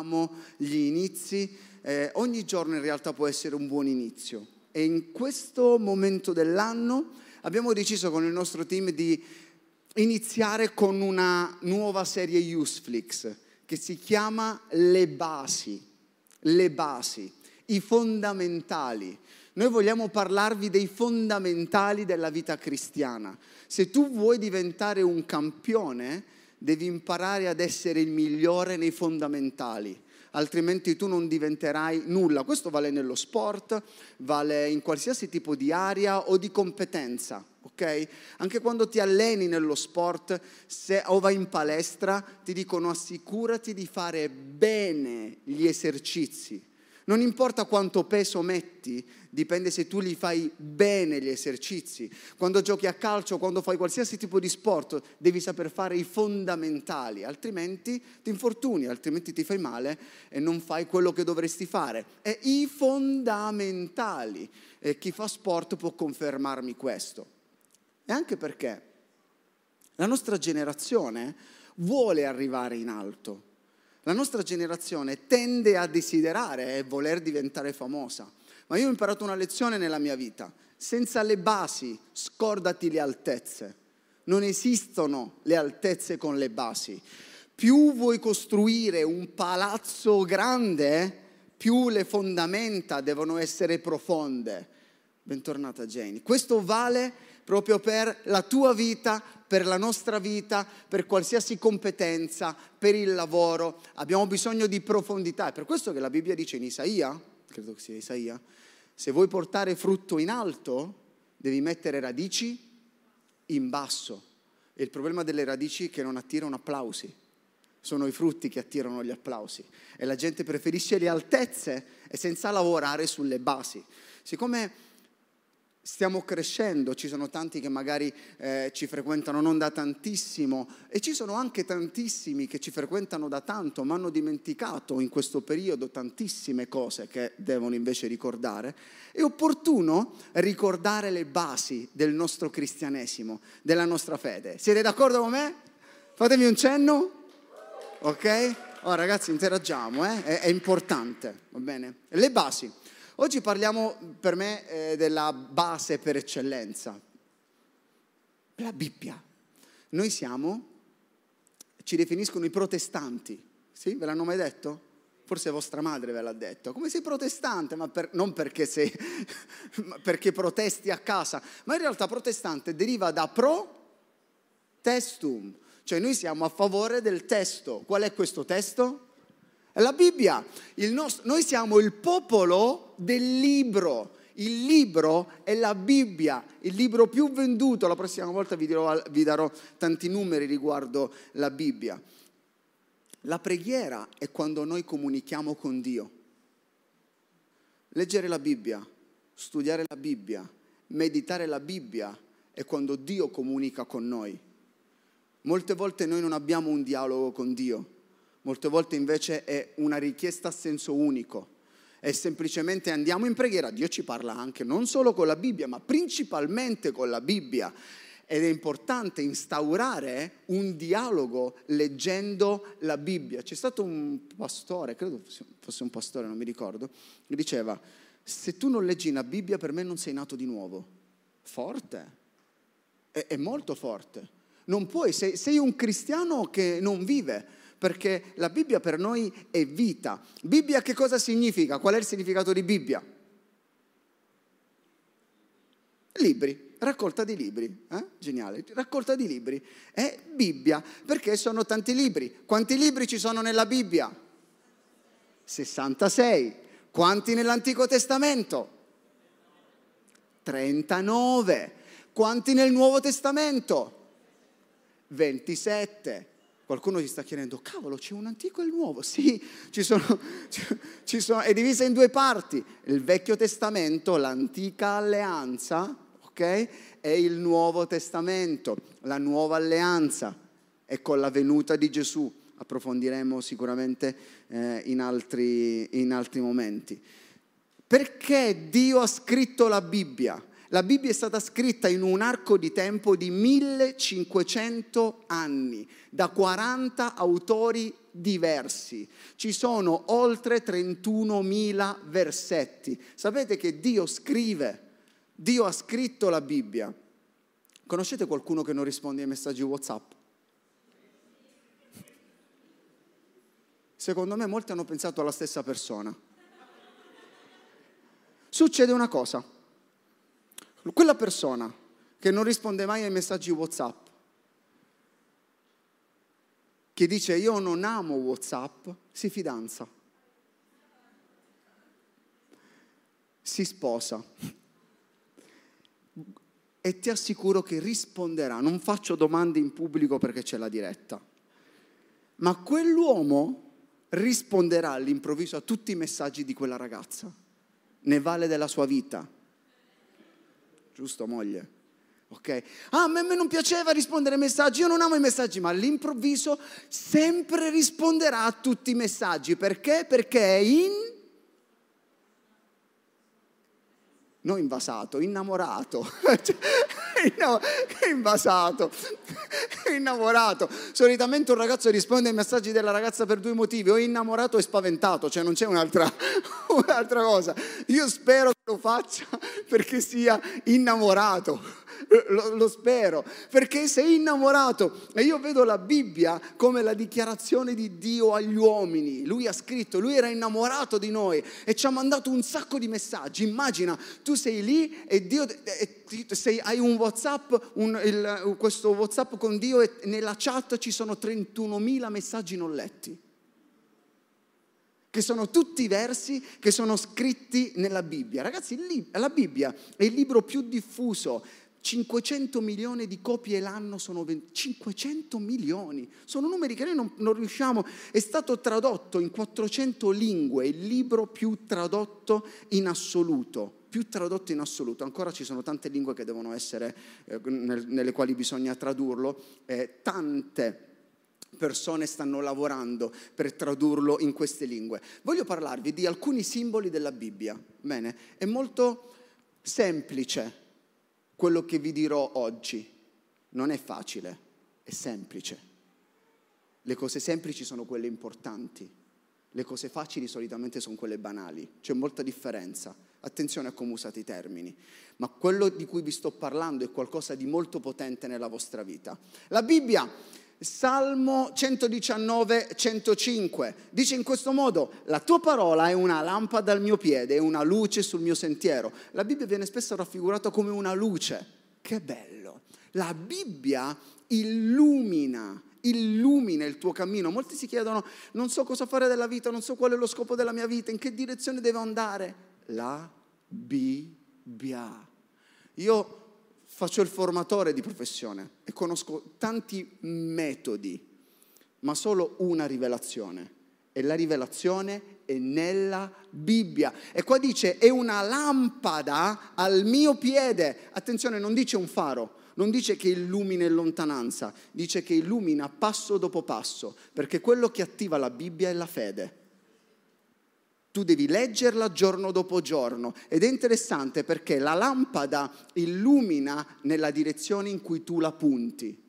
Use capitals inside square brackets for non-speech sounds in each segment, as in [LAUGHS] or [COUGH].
amo gli inizi, eh, ogni giorno in realtà può essere un buon inizio. E in questo momento dell'anno abbiamo deciso con il nostro team di iniziare con una nuova serie Useflix che si chiama Le basi, le basi, i fondamentali. Noi vogliamo parlarvi dei fondamentali della vita cristiana. Se tu vuoi diventare un campione, devi imparare ad essere il migliore nei fondamentali altrimenti tu non diventerai nulla. Questo vale nello sport, vale in qualsiasi tipo di area o di competenza. Okay? Anche quando ti alleni nello sport se, o vai in palestra, ti dicono assicurati di fare bene gli esercizi. Non importa quanto peso metti, dipende se tu li fai bene gli esercizi. Quando giochi a calcio, quando fai qualsiasi tipo di sport, devi saper fare i fondamentali, altrimenti ti infortuni, altrimenti ti fai male e non fai quello che dovresti fare. E i fondamentali. E chi fa sport può confermarmi questo. E anche perché la nostra generazione vuole arrivare in alto. La nostra generazione tende a desiderare e voler diventare famosa. Ma io ho imparato una lezione nella mia vita. Senza le basi, scordati le altezze. Non esistono le altezze con le basi. Più vuoi costruire un palazzo grande, più le fondamenta devono essere profonde. Bentornata Jane. Questo vale proprio per la tua vita, per la nostra vita, per qualsiasi competenza, per il lavoro. Abbiamo bisogno di profondità. È per questo che la Bibbia dice in Isaia, credo che sia Isaia, se vuoi portare frutto in alto, devi mettere radici in basso. E il problema delle radici è che non attirano applausi. Sono i frutti che attirano gli applausi. E la gente preferisce le altezze e senza lavorare sulle basi. Siccome stiamo crescendo, ci sono tanti che magari eh, ci frequentano non da tantissimo e ci sono anche tantissimi che ci frequentano da tanto, ma hanno dimenticato in questo periodo tantissime cose che devono invece ricordare. È opportuno ricordare le basi del nostro cristianesimo, della nostra fede. Siete d'accordo con me? Fatemi un cenno. Ok? Oh, ragazzi, interagiamo, eh? è, è importante, va bene? Le basi. Oggi parliamo per me eh, della base per eccellenza, la Bibbia. Noi siamo, ci definiscono i protestanti, sì? Ve l'hanno mai detto? Forse vostra madre ve l'ha detto. Come sei protestante? Ma per, non perché, sei, [LAUGHS] perché protesti a casa, ma in realtà protestante deriva da pro testum, cioè noi siamo a favore del testo. Qual è questo testo? È la Bibbia. Nostro, noi siamo il popolo del libro. Il libro è la Bibbia, il libro più venduto. La prossima volta vi, dirò, vi darò tanti numeri riguardo la Bibbia. La preghiera è quando noi comunichiamo con Dio. Leggere la Bibbia, studiare la Bibbia, meditare la Bibbia è quando Dio comunica con noi. Molte volte noi non abbiamo un dialogo con Dio molte volte invece è una richiesta a senso unico. È semplicemente andiamo in preghiera, Dio ci parla anche non solo con la Bibbia, ma principalmente con la Bibbia. Ed è importante instaurare un dialogo leggendo la Bibbia. C'è stato un pastore, credo fosse un pastore, non mi ricordo, che diceva, se tu non leggi la Bibbia per me non sei nato di nuovo. Forte, è, è molto forte. Non puoi, sei, sei un cristiano che non vive perché la Bibbia per noi è vita. Bibbia che cosa significa? Qual è il significato di Bibbia? Libri, raccolta di libri, eh? geniale, raccolta di libri. È Bibbia, perché sono tanti libri. Quanti libri ci sono nella Bibbia? 66. Quanti nell'Antico Testamento? 39. Quanti nel Nuovo Testamento? 27. Qualcuno si sta chiedendo, cavolo, c'è un antico e il nuovo? [LAUGHS] Sì, ci sono, ci sono, è divisa in due parti. Il Vecchio Testamento, l'antica alleanza, ok? E il Nuovo Testamento, la nuova alleanza. E con la venuta di Gesù approfondiremo sicuramente eh, in, altri, in altri momenti. Perché Dio ha scritto la Bibbia? La Bibbia è stata scritta in un arco di tempo di 1500 anni, da 40 autori diversi. Ci sono oltre 31.000 versetti. Sapete che Dio scrive, Dio ha scritto la Bibbia. Conoscete qualcuno che non risponde ai messaggi WhatsApp? Secondo me molti hanno pensato alla stessa persona. Succede una cosa. Quella persona che non risponde mai ai messaggi WhatsApp, che dice io non amo WhatsApp, si fidanza, si sposa e ti assicuro che risponderà. Non faccio domande in pubblico perché c'è la diretta, ma quell'uomo risponderà all'improvviso a tutti i messaggi di quella ragazza. Ne vale della sua vita. Giusto, moglie? Ok? Ah, a me non piaceva rispondere ai messaggi, io non amo i messaggi, ma all'improvviso sempre risponderà a tutti i messaggi. Perché? Perché è in non invasato, innamorato, [LAUGHS] invasato, innamorato. Solitamente un ragazzo risponde ai messaggi della ragazza per due motivi, o innamorato e spaventato, cioè non c'è un'altra, [LAUGHS] un'altra cosa. Io spero lo faccia [LAUGHS] perché sia innamorato lo, lo spero, perché sei innamorato e io vedo la Bibbia come la dichiarazione di Dio agli uomini. Lui ha scritto, lui era innamorato di noi e ci ha mandato un sacco di messaggi. Immagina, tu sei lì e Dio, e sei, hai un WhatsApp, un, il, questo WhatsApp con Dio e nella chat ci sono 31.000 messaggi non letti che sono tutti versi che sono scritti nella Bibbia. Ragazzi, la Bibbia è il libro più diffuso. 500 milioni di copie l'anno sono 20, 500 milioni, sono numeri che noi non, non, riusciamo, è stato tradotto in 400 lingue, il libro più tradotto in assoluto, più tradotto in assoluto, ancora ci sono tante lingue che devono essere, eh, nel, nelle quali bisogna tradurlo, eh, tante persone stanno lavorando per tradurlo in queste lingue. Voglio parlarvi di alcuni simboli della Bibbia, bene, è molto semplice quello che vi dirò oggi non è facile, è semplice. Le cose semplici sono quelle importanti, le cose facili solitamente sono quelle banali, c'è molta differenza. Attenzione a come usate i termini, ma quello di cui vi sto parlando è qualcosa di molto potente nella vostra vita. La Bibbia Salmo 119, 105 dice in questo modo, la tua parola è una lampada al mio piede, è una luce sul mio sentiero. La Bibbia viene spesso raffigurata come una luce. Che bello! La Bibbia illumina, illumina il tuo cammino. Molti si chiedono, non so cosa fare della vita, non so qual è lo scopo della mia vita, in che direzione devo andare. La Bibbia. Io faccio il formatore di professione e conosco tanti metodi, ma solo una rivelazione. E la rivelazione è nella Bibbia. E qua dice, è una lampada al mio piede. Attenzione, non dice un faro, non dice che illumina in lontananza, dice che illumina passo dopo passo, perché quello che attiva la Bibbia è la fede. Tu devi leggerla giorno dopo giorno ed è interessante perché la lampada illumina nella direzione in cui tu la punti.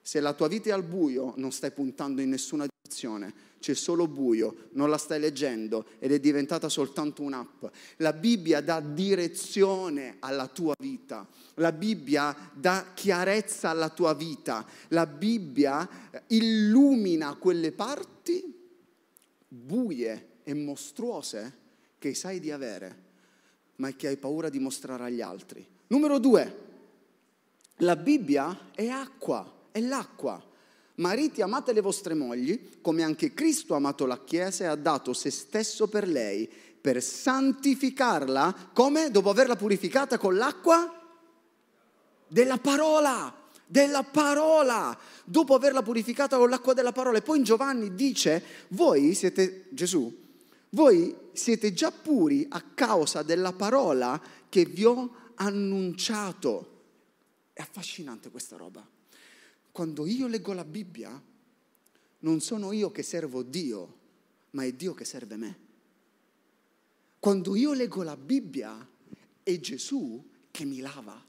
Se la tua vita è al buio, non stai puntando in nessuna direzione, c'è solo buio, non la stai leggendo ed è diventata soltanto un'app. La Bibbia dà direzione alla tua vita, la Bibbia dà chiarezza alla tua vita, la Bibbia illumina quelle parti buie e mostruose che sai di avere, ma che hai paura di mostrare agli altri. Numero due, la Bibbia è acqua, è l'acqua. Mariti, amate le vostre mogli, come anche Cristo ha amato la Chiesa e ha dato se stesso per lei, per santificarla, come? Dopo averla purificata con l'acqua? Della parola della parola, dopo averla purificata con l'acqua della parola. E poi in Giovanni dice, voi siete Gesù, voi siete già puri a causa della parola che vi ho annunciato. È affascinante questa roba. Quando io leggo la Bibbia, non sono io che servo Dio, ma è Dio che serve me. Quando io leggo la Bibbia, è Gesù che mi lava.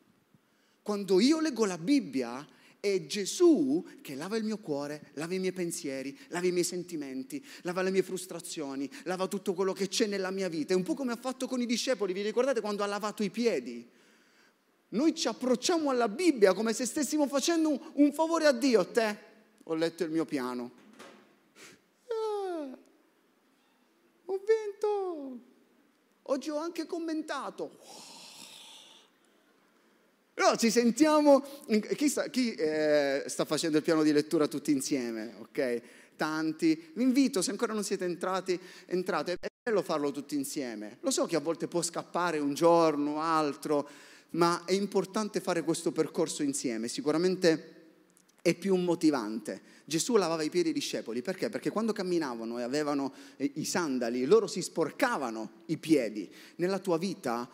Quando io leggo la Bibbia è Gesù che lava il mio cuore, lava i miei pensieri, lava i miei sentimenti, lava le mie frustrazioni, lava tutto quello che c'è nella mia vita. È un po' come ha fatto con i discepoli, vi ricordate quando ha lavato i piedi? Noi ci approcciamo alla Bibbia come se stessimo facendo un, favore a Dio. Te, ho letto il mio piano. Ah, ho vinto. Oggi ho anche commentato. Però ci sentiamo, chi, sta, chi eh, sta, facendo il piano di lettura tutti insieme, ok? Tanti, vi invito, se ancora non siete entrati, entrate, è bello farlo tutti insieme. Lo so che a volte può scappare un giorno, altro, ma è importante fare questo percorso insieme, sicuramente è più motivante. Gesù lavava i piedi ai discepoli, perché? Perché quando camminavano e avevano i sandali, loro si sporcavano i piedi. Nella tua vita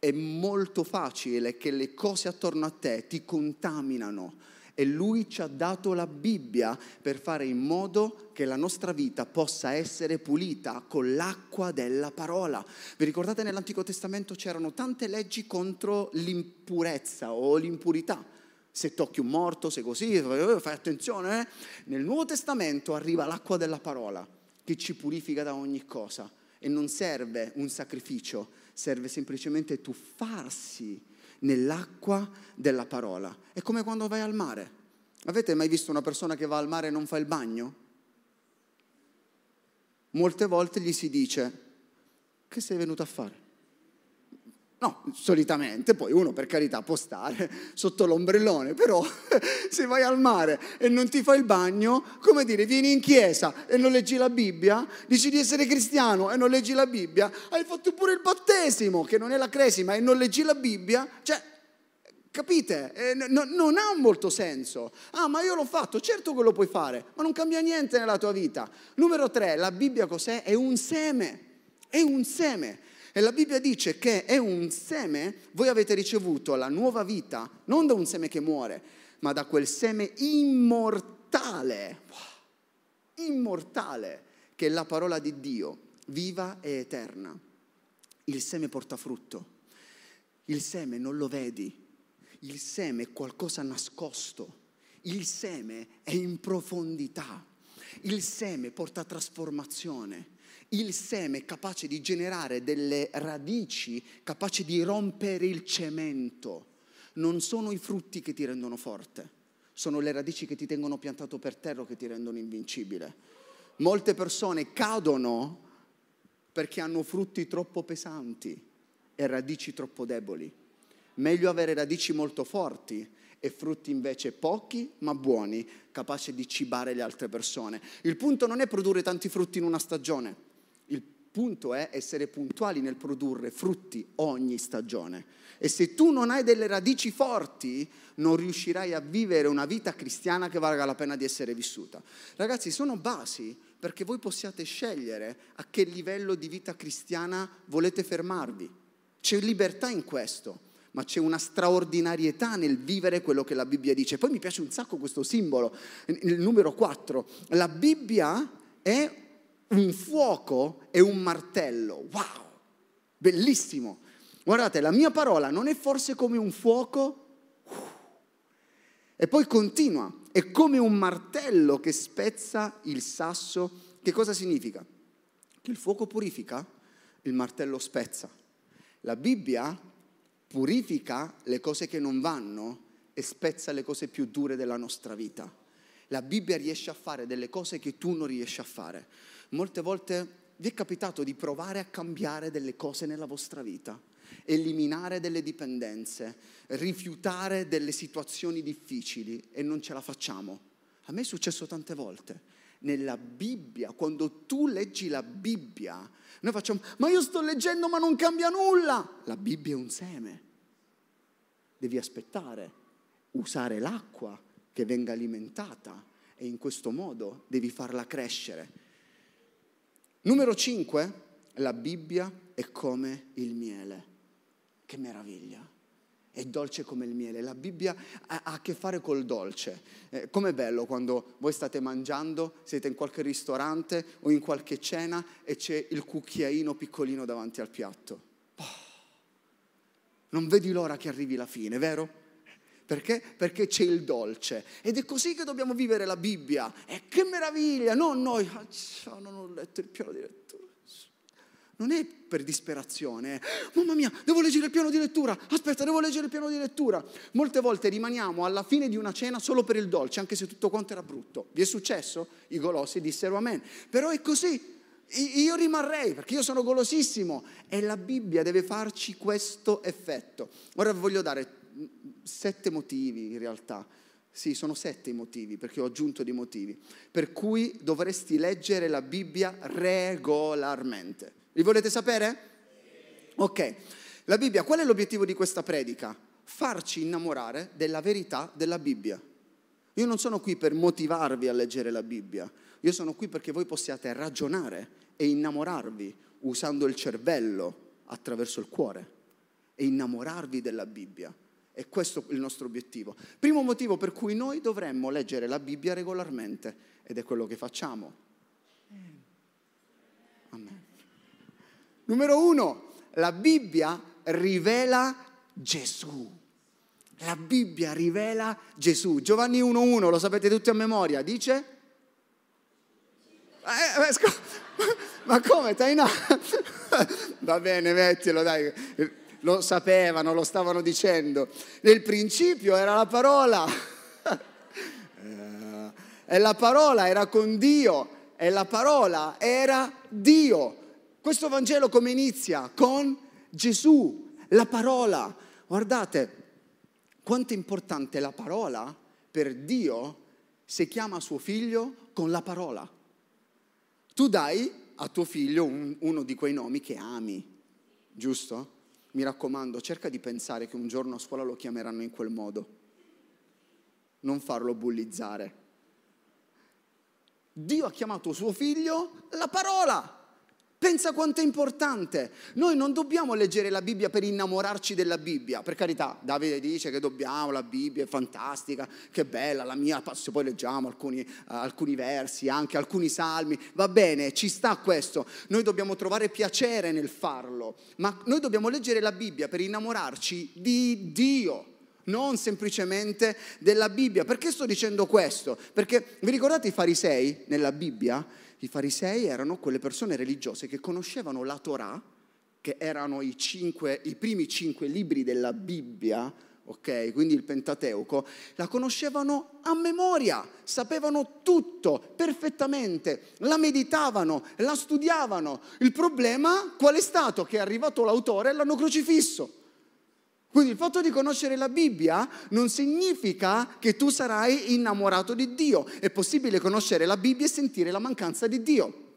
è molto facile che le cose attorno a te ti contaminano e lui ci ha dato la Bibbia per fare in modo che la nostra vita possa essere pulita con l'acqua della parola. Vi ricordate nell'Antico Testamento c'erano tante leggi contro l'impurezza o l'impurità? Se tocchi un morto, se così, fai attenzione. Eh? Nel Nuovo Testamento arriva l'acqua della parola che ci purifica da ogni cosa e non serve un sacrificio, serve semplicemente tuffarsi nell'acqua della parola. È come quando vai al mare. Avete mai visto una persona che va al mare e non fa il bagno? Molte volte gli si dice, che sei venuto a fare? No, solitamente poi uno per carità può stare [LAUGHS] sotto l'ombrellone, però [LAUGHS] se vai al mare e non ti fai il bagno, come dire, vieni in chiesa e non leggi la Bibbia, dici di essere cristiano e non leggi la Bibbia, hai fatto pure il battesimo, che non è la cresima, e non leggi la Bibbia, cioè, capite? Eh, no, non ha molto senso. Ah, ma io l'ho fatto, certo che lo puoi fare, ma non cambia niente nella tua vita. Numero tre, la Bibbia cos'è? È un seme, è un seme. E la Bibbia dice che è un seme, voi avete ricevuto la nuova vita, non da un seme che muore, ma da quel seme immortale, immortale, che è la parola di Dio, viva e eterna. Il seme porta frutto, il seme non lo vedi, il seme è qualcosa nascosto, il seme è in profondità, il seme porta trasformazione il seme capace di generare delle radici, capace di rompere il cemento. Non sono i frutti che ti rendono forte, sono le radici che ti tengono piantato per terra che ti rendono invincibile. Molte persone cadono perché hanno frutti troppo pesanti e radici troppo deboli. Meglio avere radici molto forti e frutti invece pochi ma buoni, capaci di cibare le altre persone. Il punto non è produrre tanti frutti in una stagione, punto è essere puntuali nel produrre frutti ogni stagione. E se tu non hai delle radici forti, non riuscirai a vivere una vita cristiana che valga la pena di essere vissuta. Ragazzi, sono basi perché voi possiate scegliere a che livello di vita cristiana volete fermarvi. C'è libertà in questo ma c'è una straordinarietà nel vivere quello che la Bibbia dice. Poi mi piace un sacco questo simbolo, il numero 4. La Bibbia è un fuoco e un martello. Wow, bellissimo. Guardate, la mia parola non è forse come un fuoco? E poi continua, è come un martello che spezza il sasso. Che cosa significa? Che il fuoco purifica, il martello spezza. La Bibbia purifica le cose che non vanno e spezza le cose più dure della nostra vita. La Bibbia riesce a fare delle cose che tu non riesci a fare. Molte volte vi è capitato di provare a cambiare delle cose nella vostra vita, eliminare delle dipendenze, rifiutare delle situazioni difficili e non ce la facciamo. A me è successo tante volte. Nella Bibbia, quando tu leggi la Bibbia, noi facciamo, ma io sto leggendo ma non cambia nulla. La Bibbia è un seme. Devi aspettare, usare l'acqua che venga alimentata e in questo modo devi farla crescere. Numero 5, la Bibbia è come il miele. Che meraviglia! È dolce come il miele. La Bibbia ha, a che fare col dolce. Eh, com'è bello quando voi state mangiando, siete in qualche ristorante o in qualche cena e c'è il cucchiaino piccolino davanti al piatto. Oh, Non vedi l'ora che arrivi la fine, vero? Perché? Perché c'è il dolce. Ed è così che dobbiamo vivere la Bibbia. E che meraviglia! Non noi, ah, non ho letto il piano di lettura. Non è per disperazione. Eh. Mamma mia, devo leggere il piano di lettura. Aspetta, devo leggere il piano di lettura. Molte volte rimaniamo alla fine di una cena solo per il dolce, anche se tutto quanto era brutto. Vi è successo? I golossi dissero amen. Però è così. Io rimarrei perché io sono golosissimo e la Bibbia deve farci questo effetto. Ora vi voglio dare sette motivi in realtà. Sì, sono sette i motivi, perché ho aggiunto dei motivi, per cui dovresti leggere la Bibbia regolarmente. Li volete sapere? Ok, la Bibbia, qual è l'obiettivo di questa predica? Farci innamorare della verità della Bibbia. Io non sono qui per motivarvi a leggere la Bibbia, io sono qui perché voi possiate ragionare e innamorarvi usando il cervello attraverso il cuore e innamorarvi della Bibbia. E questo è il nostro obiettivo. Primo motivo per cui noi dovremmo leggere la Bibbia regolarmente ed è quello che facciamo. Amen. Numero uno, la Bibbia rivela Gesù. La Bibbia rivela Gesù. Giovanni 1.1, lo sapete tutti a memoria, dice? Eh, eh, [LAUGHS] ma come, Taina? [LAUGHS] Va bene, mettilo, dai. Lo sapevano, lo stavano dicendo. Nel principio era la parola. [LAUGHS] Eh, e la parola era con Dio. E la parola era Dio. Questo Vangelo come inizia? Con Gesù, la parola. Guardate, quanto è importante la parola per Dio se chiama suo figlio con la parola. Tu dai a tuo figlio un, uno di quei nomi che ami, giusto? Mi raccomando, cerca di pensare che un giorno a scuola lo chiameranno in quel modo. Non farlo bullizzare. Dio ha chiamato suo figlio la parola. Pensa quanto è importante. Noi non dobbiamo leggere la Bibbia per innamorarci della Bibbia. Per carità, Davide dice che dobbiamo, la Bibbia è fantastica, che bella, la mia, se poi leggiamo alcuni, uh, alcuni versi, anche alcuni salmi, va bene, ci sta questo. Noi dobbiamo trovare piacere nel farlo, ma noi dobbiamo leggere la Bibbia per innamorarci di Dio non semplicemente della Bibbia. Perché sto dicendo questo? Perché vi ricordate i farisei nella Bibbia? I farisei erano quelle persone religiose che conoscevano la Torah, che erano i, cinque, i primi cinque libri della Bibbia, ok? Quindi il Pentateuco, la conoscevano a memoria, sapevano tutto perfettamente, la meditavano, la studiavano. Il problema qual è stato? Che è arrivato l'autore e l'hanno crocifisso. Quindi il fatto di conoscere la Bibbia non significa che tu sarai innamorato di Dio. È possibile conoscere la Bibbia e sentire la mancanza di Dio.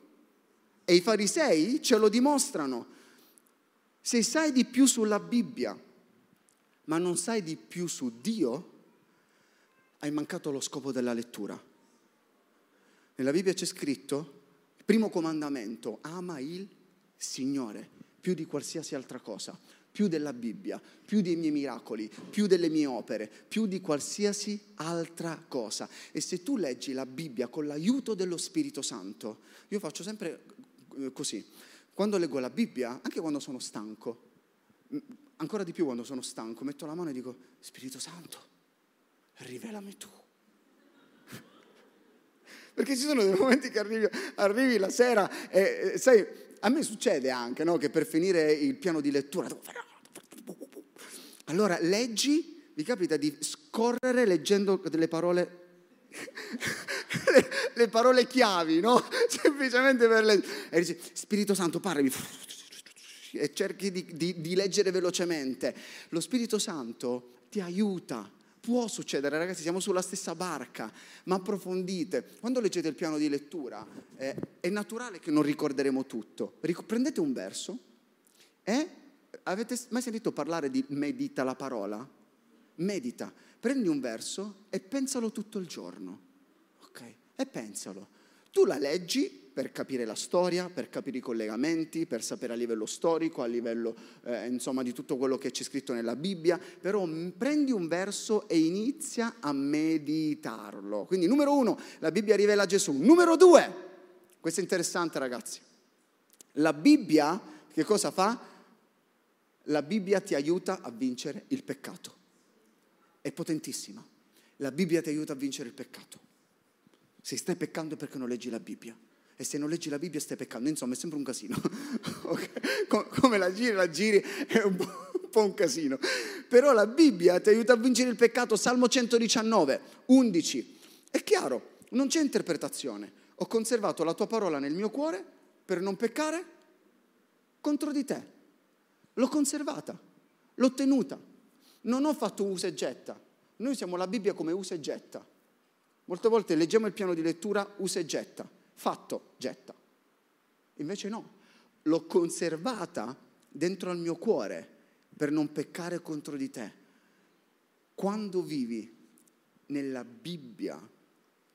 E i farisei ce lo dimostrano. Se sai di più sulla Bibbia, ma non sai di più su Dio, hai mancato lo scopo della lettura. Nella Bibbia c'è scritto, primo comandamento, ama il Signore più di qualsiasi altra cosa più della Bibbia, più dei miei miracoli, più delle mie opere, più di qualsiasi altra cosa. E se tu leggi la Bibbia con l'aiuto dello Spirito Santo, io faccio sempre eh, così, quando leggo la Bibbia, anche quando sono stanco, ancora di più quando sono stanco, metto la mano e dico, Spirito Santo, rivelami tu. [LAUGHS] Perché ci sono dei momenti che arrivi, arrivi la sera e, sai, a me succede anche no, che per finire il piano di lettura allora leggi, vi capita di scorrere leggendo delle parole le, [LAUGHS] le, parole chiavi, no? [LAUGHS] Semplicemente per leggere. E dici, Spirito Santo, parlami. E cerchi di, di, di leggere velocemente. Lo Spirito Santo ti aiuta Può succedere, ragazzi, siamo sulla stessa barca, ma approfondite. Quando leggete il piano di lettura eh, è naturale che non ricorderemo tutto. Ric- prendete un verso e avete mai sentito parlare di medita la parola? Medita. Prendi un verso e pensalo tutto il giorno. Ok? E pensalo. Tu la leggi per capire la storia, per capire i collegamenti, per sapere a livello storico, a livello eh, insomma di tutto quello che c'è scritto nella Bibbia, però prendi un verso e inizia a meditarlo. Quindi numero uno, la Bibbia rivela Gesù. Numero due, questo è interessante ragazzi, la Bibbia che cosa fa? La Bibbia ti aiuta a vincere il peccato. È potentissima. La Bibbia ti aiuta a vincere il peccato. Se stai peccando è perché non leggi la Bibbia. E se non leggi la Bibbia stai peccando. Insomma, è sempre un casino. [LAUGHS] okay? Come la giri, la giri, è un po', un casino. Però la Bibbia ti aiuta a vincere il peccato. Salmo 119, 11. È chiaro, non c'è interpretazione. Ho conservato la tua parola nel mio cuore per non peccare contro di te. L'ho conservata, l'ho tenuta. Non ho fatto usa e getta. Noi siamo la Bibbia come usa e getta. Molte volte leggiamo il piano di lettura usa e getta. Fatto, getta. Invece no, l'ho conservata dentro al mio cuore per non peccare contro di te. Quando vivi nella Bibbia,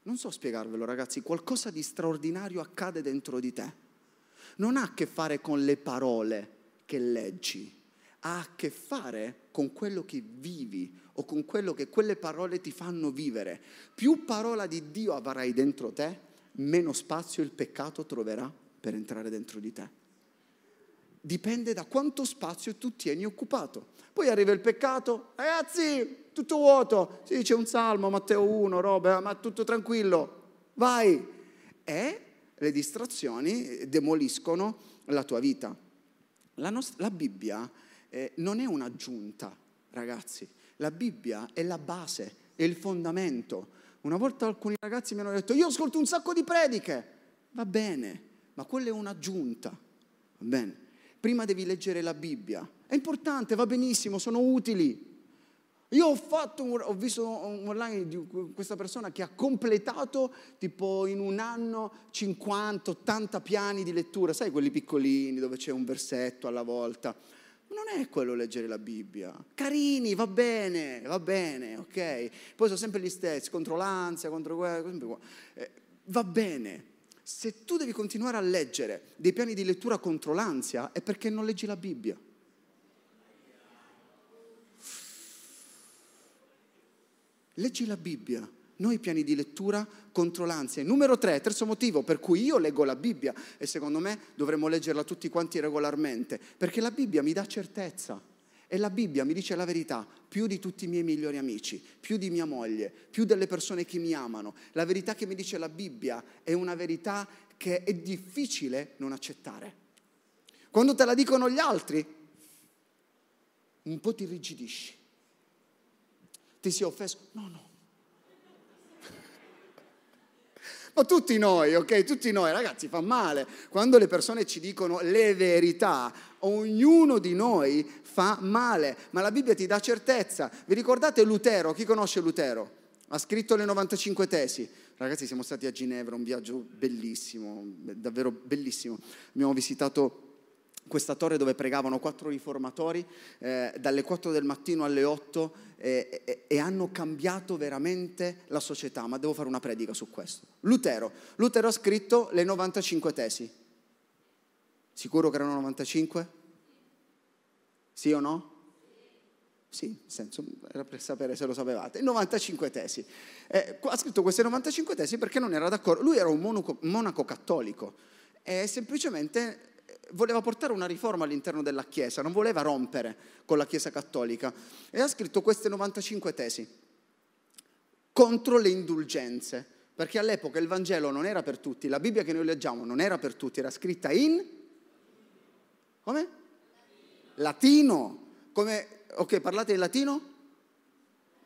non so spiegarvelo ragazzi, qualcosa di straordinario accade dentro di te non ha a che fare con le parole che leggi, ha a che fare con quello che vivi o con quello che quelle parole ti fanno vivere. Più parola di Dio avrai dentro te, meno spazio il peccato troverà per entrare dentro di te. Dipende da quanto spazio tu tieni occupato. Poi arriva il peccato, ragazzi, tutto vuoto. Si dice un salmo, Matteo 1, roba, ma tutto tranquillo. Vai. E le distrazioni demoliscono la tua vita. La, nostra, la Bibbia eh, non è un'aggiunta, ragazzi. La Bibbia è la base, è il fondamento. Una volta alcuni ragazzi mi hanno detto, io ascolto un sacco di prediche. Va bene, ma quella è un'aggiunta. Va bene. Prima devi leggere la Bibbia. È importante, va benissimo, sono utili. Io ho, fatto, ho visto online di questa persona che ha completato tipo in un anno 50, 80 piani di lettura, sai quelli piccolini dove c'è un versetto alla volta. Non è quello leggere la Bibbia. Carini, va bene, va bene, ok. Poi sono sempre gli stessi, contro l'ansia, contro quello. Eh, va bene. Se tu devi continuare a leggere dei piani di lettura contro l'ansia è perché non leggi la Bibbia. Leggi la Bibbia, noi piani di lettura contro l'ansia. Numero tre, terzo motivo per cui io leggo la Bibbia e secondo me dovremmo leggerla tutti quanti regolarmente, perché la Bibbia mi dà certezza e la Bibbia mi dice la verità più di tutti i miei migliori amici, più di mia moglie, più delle persone che mi amano. La verità che mi dice la Bibbia è una verità che è difficile non accettare. Quando te la dicono gli altri, un po' ti rigidisci ti sei offeso? No, no. Ma tutti noi, ok? Tutti noi, ragazzi, fa male. Quando le persone ci dicono le verità, ognuno di noi fa male, ma la Bibbia ti dà certezza. Vi ricordate Lutero? Chi conosce Lutero? Ha scritto le 95 tesi. Ragazzi, siamo stati a Ginevra, un viaggio bellissimo, davvero bellissimo. Abbiamo visitato questa torre dove pregavano quattro riformatori eh, dalle 4 del mattino alle 8 eh, eh, e hanno cambiato veramente la società, ma devo fare una predica su questo. Lutero, Lutero ha scritto le 95 tesi. Sicuro che erano 95? Sì o no? Sì, nel senso, era per sapere se lo sapevate. 95 tesi. Eh, ha scritto queste 95 tesi perché non era d'accordo. Lui era un monaco, monaco cattolico e semplicemente voleva portare una riforma all'interno della Chiesa, non voleva rompere con la Chiesa cattolica e ha scritto queste 95 tesi contro le indulgenze, perché all'epoca il Vangelo non era per tutti, la Bibbia che noi leggiamo non era per tutti, era scritta in come? Latino. Come ok, parlate in latino?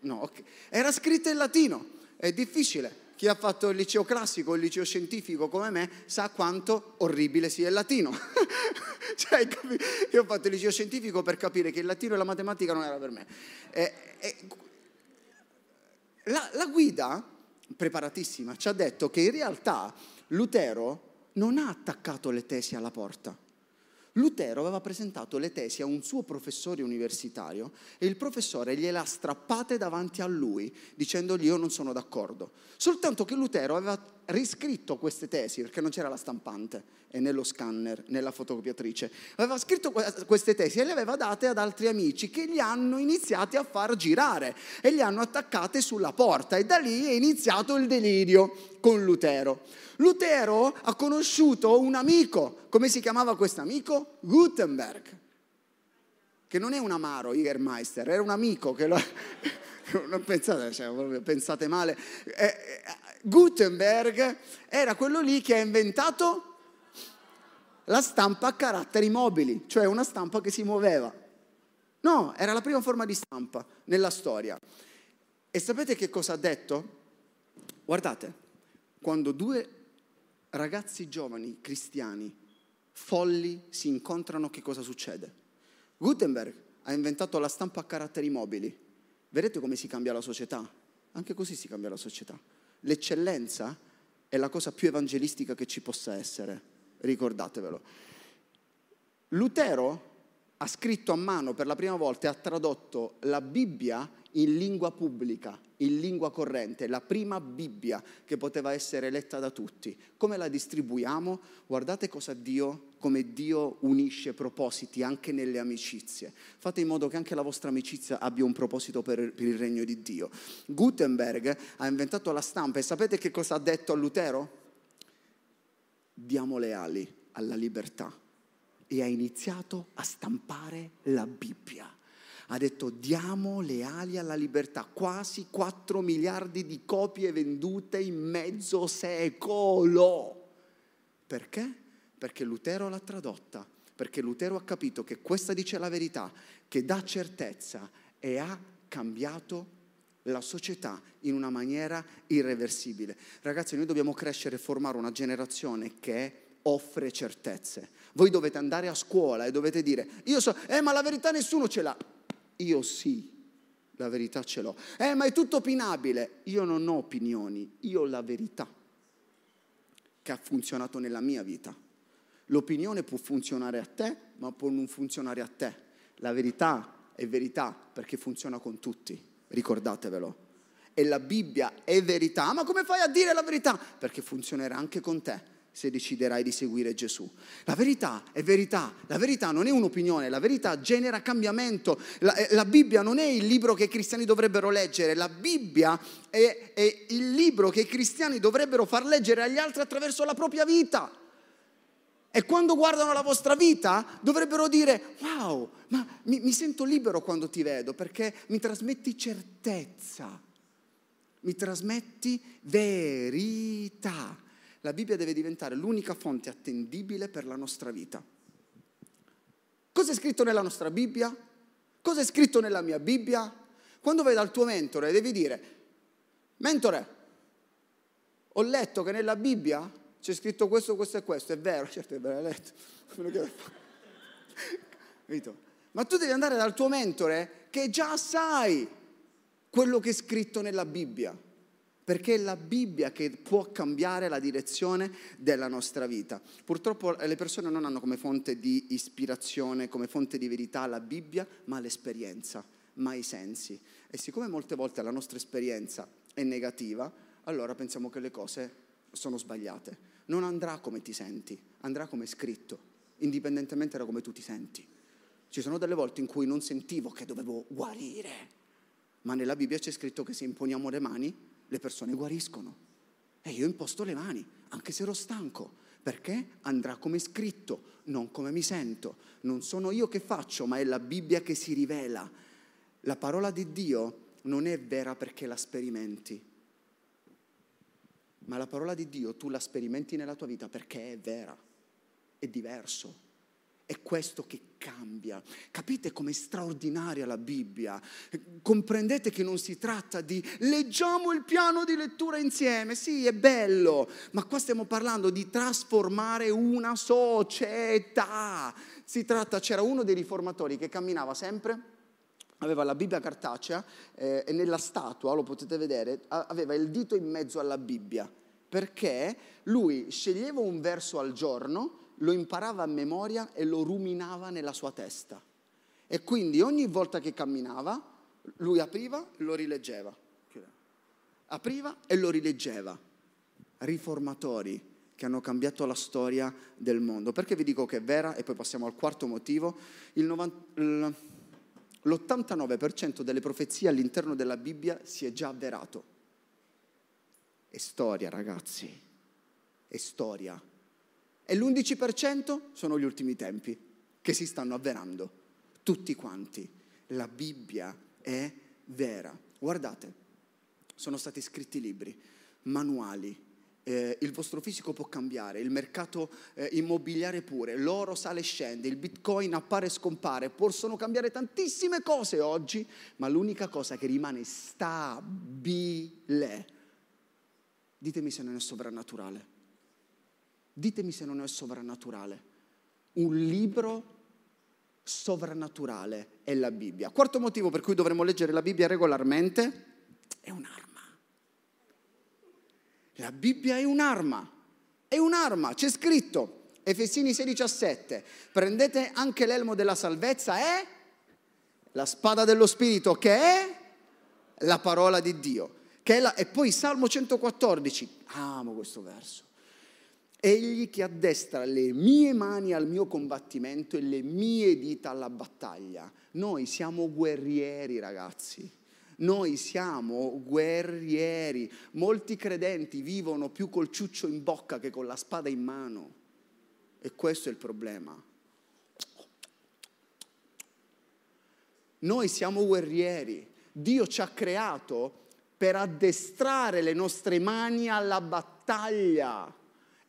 No, ok. Era scritta in latino. È difficile chi ha fatto il liceo classico, il liceo scientifico come me, sa quanto orribile sia il latino. [LAUGHS] cioè, io ho fatto il liceo scientifico per capire che il latino e la matematica non era per me. E, e, la, la guida, preparatissima, ci ha detto che in realtà Lutero non ha attaccato le tesi alla porta. Lutero aveva presentato le tesi a un suo professore universitario e il professore gliele ha strappate davanti a lui dicendogli io non sono d'accordo. Soltanto che Lutero aveva riscritto queste tesi perché non c'era la stampante e nello scanner, nella fotocopiatrice. Aveva scritto queste tesi e le aveva date ad altri amici che li hanno iniziati a far girare e li hanno attaccate sulla porta e da lì è iniziato il delirio con Lutero. Lutero ha conosciuto un amico, come si chiamava questo amico? Gutenberg. che non è un amaro Jägermeister, era un amico che lo... [LAUGHS] non pensate, cioè, pensate male. Eh, eh, Gutenberg era quello lì che ha inventato la stampa a caratteri mobili, cioè una stampa che si muoveva. No, era la prima forma di stampa nella storia. E sapete che cosa ha detto? Guardate, quando due ragazzi giovani cristiani folli si incontrano, che cosa succede? Gutenberg ha inventato la stampa a caratteri mobili. Vedete come si cambia la società? Anche così si cambia la società. L'eccellenza è la cosa più evangelistica che ci possa essere, ricordatevelo. Lutero ha scritto a mano per la prima volta e ha tradotto la Bibbia in lingua pubblica, in lingua corrente, la prima Bibbia che poteva essere letta da tutti. Come la distribuiamo? Guardate cosa Dio, come Dio unisce propositi anche nelle amicizie. Fate in modo che anche la vostra amicizia abbia un proposito per, per il regno di Dio. Gutenberg ha inventato la stampa e sapete che cosa ha detto a Lutero? Diamo le ali alla libertà e ha iniziato a stampare la Bibbia ha detto diamo le ali alla libertà, quasi 4 miliardi di copie vendute in mezzo secolo. Perché? Perché Lutero l'ha tradotta, perché Lutero ha capito che questa dice la verità, che dà certezza e ha cambiato la società in una maniera irreversibile. Ragazzi, noi dobbiamo crescere e formare una generazione che offre certezze. Voi dovete andare a scuola e dovete dire, io so, eh ma la verità nessuno ce l'ha. Io sì, la verità ce l'ho. Eh, ma è tutto opinabile. Io non ho opinioni, io ho la verità che ha funzionato nella mia vita. L'opinione può funzionare a te, ma può non funzionare a te. La verità è verità perché funziona con tutti, ricordatevelo. E la Bibbia è verità, ma come fai a dire la verità? Perché funzionerà anche con te se deciderai di seguire Gesù. La verità è verità, la verità non è un'opinione, la verità genera cambiamento. La, eh, la Bibbia non è il libro che i cristiani dovrebbero leggere, la Bibbia è, è il libro che i cristiani dovrebbero far leggere agli altri attraverso la propria vita. E quando guardano la vostra vita dovrebbero dire, wow, ma mi, mi sento libero quando ti vedo perché mi trasmetti certezza, mi trasmetti verità la Bibbia deve diventare l'unica fonte attendibile per la nostra vita. Cosa è scritto nella nostra Bibbia? Cosa è scritto nella mia Bibbia? Quando vai dal tuo mentore devi dire, mentore, ho letto che nella Bibbia c'è scritto questo, questo e questo, è vero, [LAUGHS] certo è vero, hai letto. [LAUGHS] Ma tu devi andare dal tuo mentore che già sai quello che è scritto nella Bibbia perché è la Bibbia che può cambiare la direzione della nostra vita. Purtroppo le persone non hanno come fonte di ispirazione, come fonte di verità la Bibbia, ma l'esperienza, ma i sensi. E siccome molte volte la nostra esperienza è negativa, allora pensiamo che le cose sono sbagliate. Non andrà come ti senti, andrà come è scritto, indipendentemente da come tu ti senti. Ci sono delle volte in cui non sentivo che dovevo guarire, ma nella Bibbia c'è scritto che se imponiamo le mani le persone guariscono. E io imposto le mani, anche se ero stanco, perché andrà come scritto, non come mi sento. Non sono io che faccio, ma è la Bibbia che si rivela. La parola di Dio non è vera perché la sperimenti, ma la parola di Dio tu la sperimenti nella tua vita perché è vera, è diverso. È questo che cambia. Capite com'è straordinaria la Bibbia? Comprendete che non si tratta di leggiamo il piano di lettura insieme, sì, è bello, ma qua stiamo parlando di trasformare una società. Si tratta, c'era uno dei riformatori che camminava sempre aveva la Bibbia cartacea eh, e nella statua, lo potete vedere, aveva il dito in mezzo alla Bibbia, perché lui sceglieva un verso al giorno lo imparava a memoria e lo ruminava nella sua testa. E quindi ogni volta che camminava, lui apriva e lo rileggeva. Apriva e lo rileggeva. Riformatori che hanno cambiato la storia del mondo. Perché vi dico che è vera? E poi passiamo al quarto motivo. l'89% delle profezie all'interno della Bibbia si è già avverato. È storia, ragazzi. È storia e l'11% sono gli ultimi tempi che si stanno avverando. tutti quanti. La Bibbia è vera. Guardate, sono stati scritti libri, manuali, eh, il vostro fisico può cambiare, il mercato eh, immobiliare pure, l'oro sale e scende, il bitcoin appare e scompare, possono cambiare tantissime cose oggi, ma l'unica cosa che rimane stabile, ditemi se non è sovrannaturale, ditemi se non è sovrannaturale, un libro sovrannaturale è la Bibbia. Quarto motivo per cui dovremmo leggere la Bibbia regolarmente è un'arma. La Bibbia è un'arma, è un'arma, c'è scritto, Efesini 6:17, prendete anche l'elmo della salvezza e la spada dello Spirito che è la parola di Dio. La, e poi Salmo 114, amo questo verso. Egli che addestra le mie mani al mio combattimento e le mie dita alla battaglia. Noi siamo guerrieri, ragazzi. Noi siamo guerrieri. Molti credenti vivono più col ciuccio in bocca che con la spada in mano. E questo è il problema. Noi siamo guerrieri. Dio ci ha creato per addestrare le nostre mani alla battaglia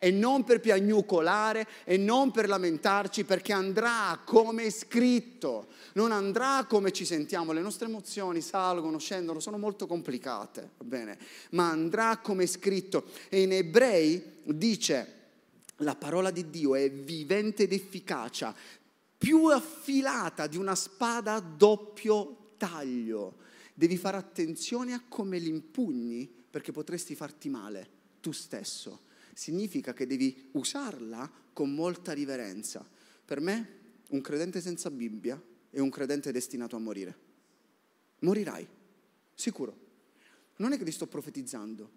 e non per piagnucolare e non per lamentarci, perché andrà come è scritto, non andrà come ci sentiamo. Le nostre emozioni salgono, scendono, sono molto complicate, va bene, ma andrà come è scritto. E in Ebrei dice, la parola di Dio è vivente ed efficacia, più affilata di una spada a doppio taglio. Devi fare attenzione a come l'impugni perché potresti farti male tu stesso significa che devi usarla con molta riverenza. Per me un credente senza Bibbia è un credente destinato a morire. Morirai, sicuro. Non è che ti sto profetizzando,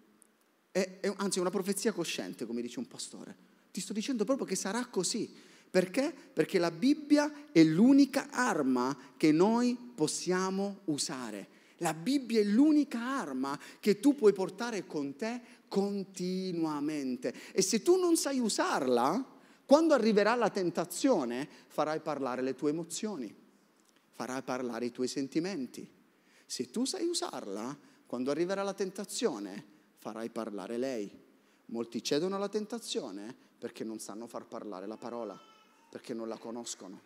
è, è, anzi è una profezia cosciente, come dice un pastore. Ti sto dicendo proprio che sarà così. Perché? Perché la Bibbia è l'unica arma che noi possiamo usare. La Bibbia è l'unica arma che tu puoi portare con te continuamente. E se tu non sai usarla, quando arriverà la tentazione, farai parlare le tue emozioni, farai parlare i tuoi sentimenti. Se tu sai usarla, quando arriverà la tentazione, farai parlare lei. Molti cedono alla tentazione perché non sanno far parlare la parola, perché non la conoscono.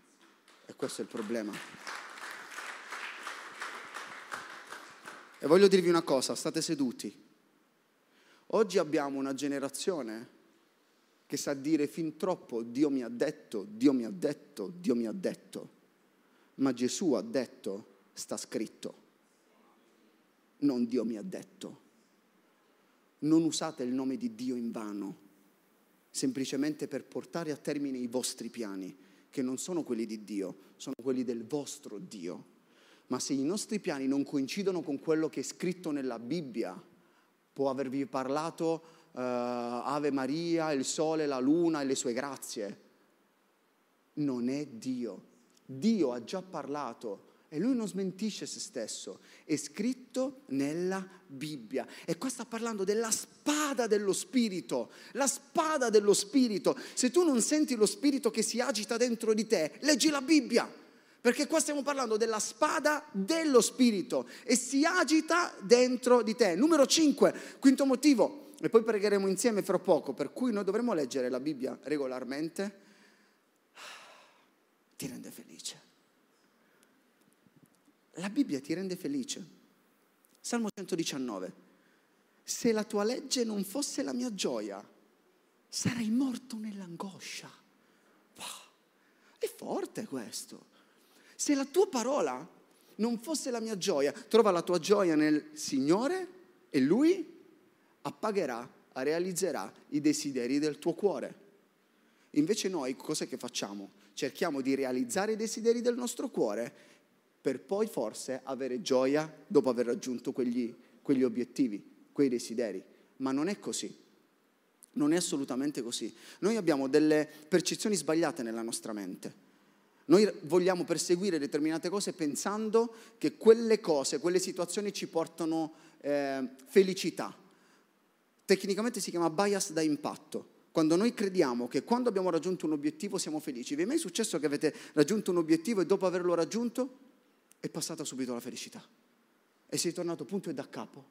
E questo è il problema. E voglio dirvi una cosa, state seduti. Oggi abbiamo una generazione che sa dire fin troppo Dio mi ha detto, Dio mi ha detto, Dio mi ha detto, ma Gesù ha detto, sta scritto, non Dio mi ha detto. Non usate il nome di Dio in vano, semplicemente per portare a termine i vostri piani, che non sono quelli di Dio, sono quelli del vostro Dio. Ma se i nostri piani non coincidono con quello che è scritto nella Bibbia, può avervi parlato uh, Ave Maria, il sole, la luna e le sue grazie. Non è Dio. Dio ha già parlato e lui non smentisce se stesso. È scritto nella Bibbia. E qua sta parlando della spada dello Spirito. La spada dello Spirito. Se tu non senti lo Spirito che si agita dentro di te, leggi la Bibbia. Perché qua stiamo parlando della spada dello Spirito e si agita dentro di te. Numero 5, quinto motivo, e poi pregheremo insieme fra poco, per cui noi dovremo leggere la Bibbia regolarmente, ti rende felice. La Bibbia ti rende felice. Salmo 119. Se la tua legge non fosse la mia gioia, sarei morto nell'angoscia. È forte questo. Se la tua parola non fosse la mia gioia, trova la tua gioia nel Signore e Lui appagherà, realizzerà i desideri del tuo cuore. Invece noi cos'è che facciamo? Cerchiamo di realizzare i desideri del nostro cuore per poi forse avere gioia dopo aver raggiunto quegli, quegli obiettivi, quei desideri. Ma non è così. Non è assolutamente così. Noi abbiamo delle percezioni sbagliate nella nostra mente. Noi vogliamo perseguire determinate cose pensando che quelle cose, quelle situazioni ci portano eh, felicità. Tecnicamente si chiama bias da impatto. quando noi crediamo che quando abbiamo raggiunto un obiettivo siamo felici. Vi è mai successo che avete raggiunto un obiettivo e dopo averlo raggiunto è passata subito la felicità? E sei tornato punto e da capo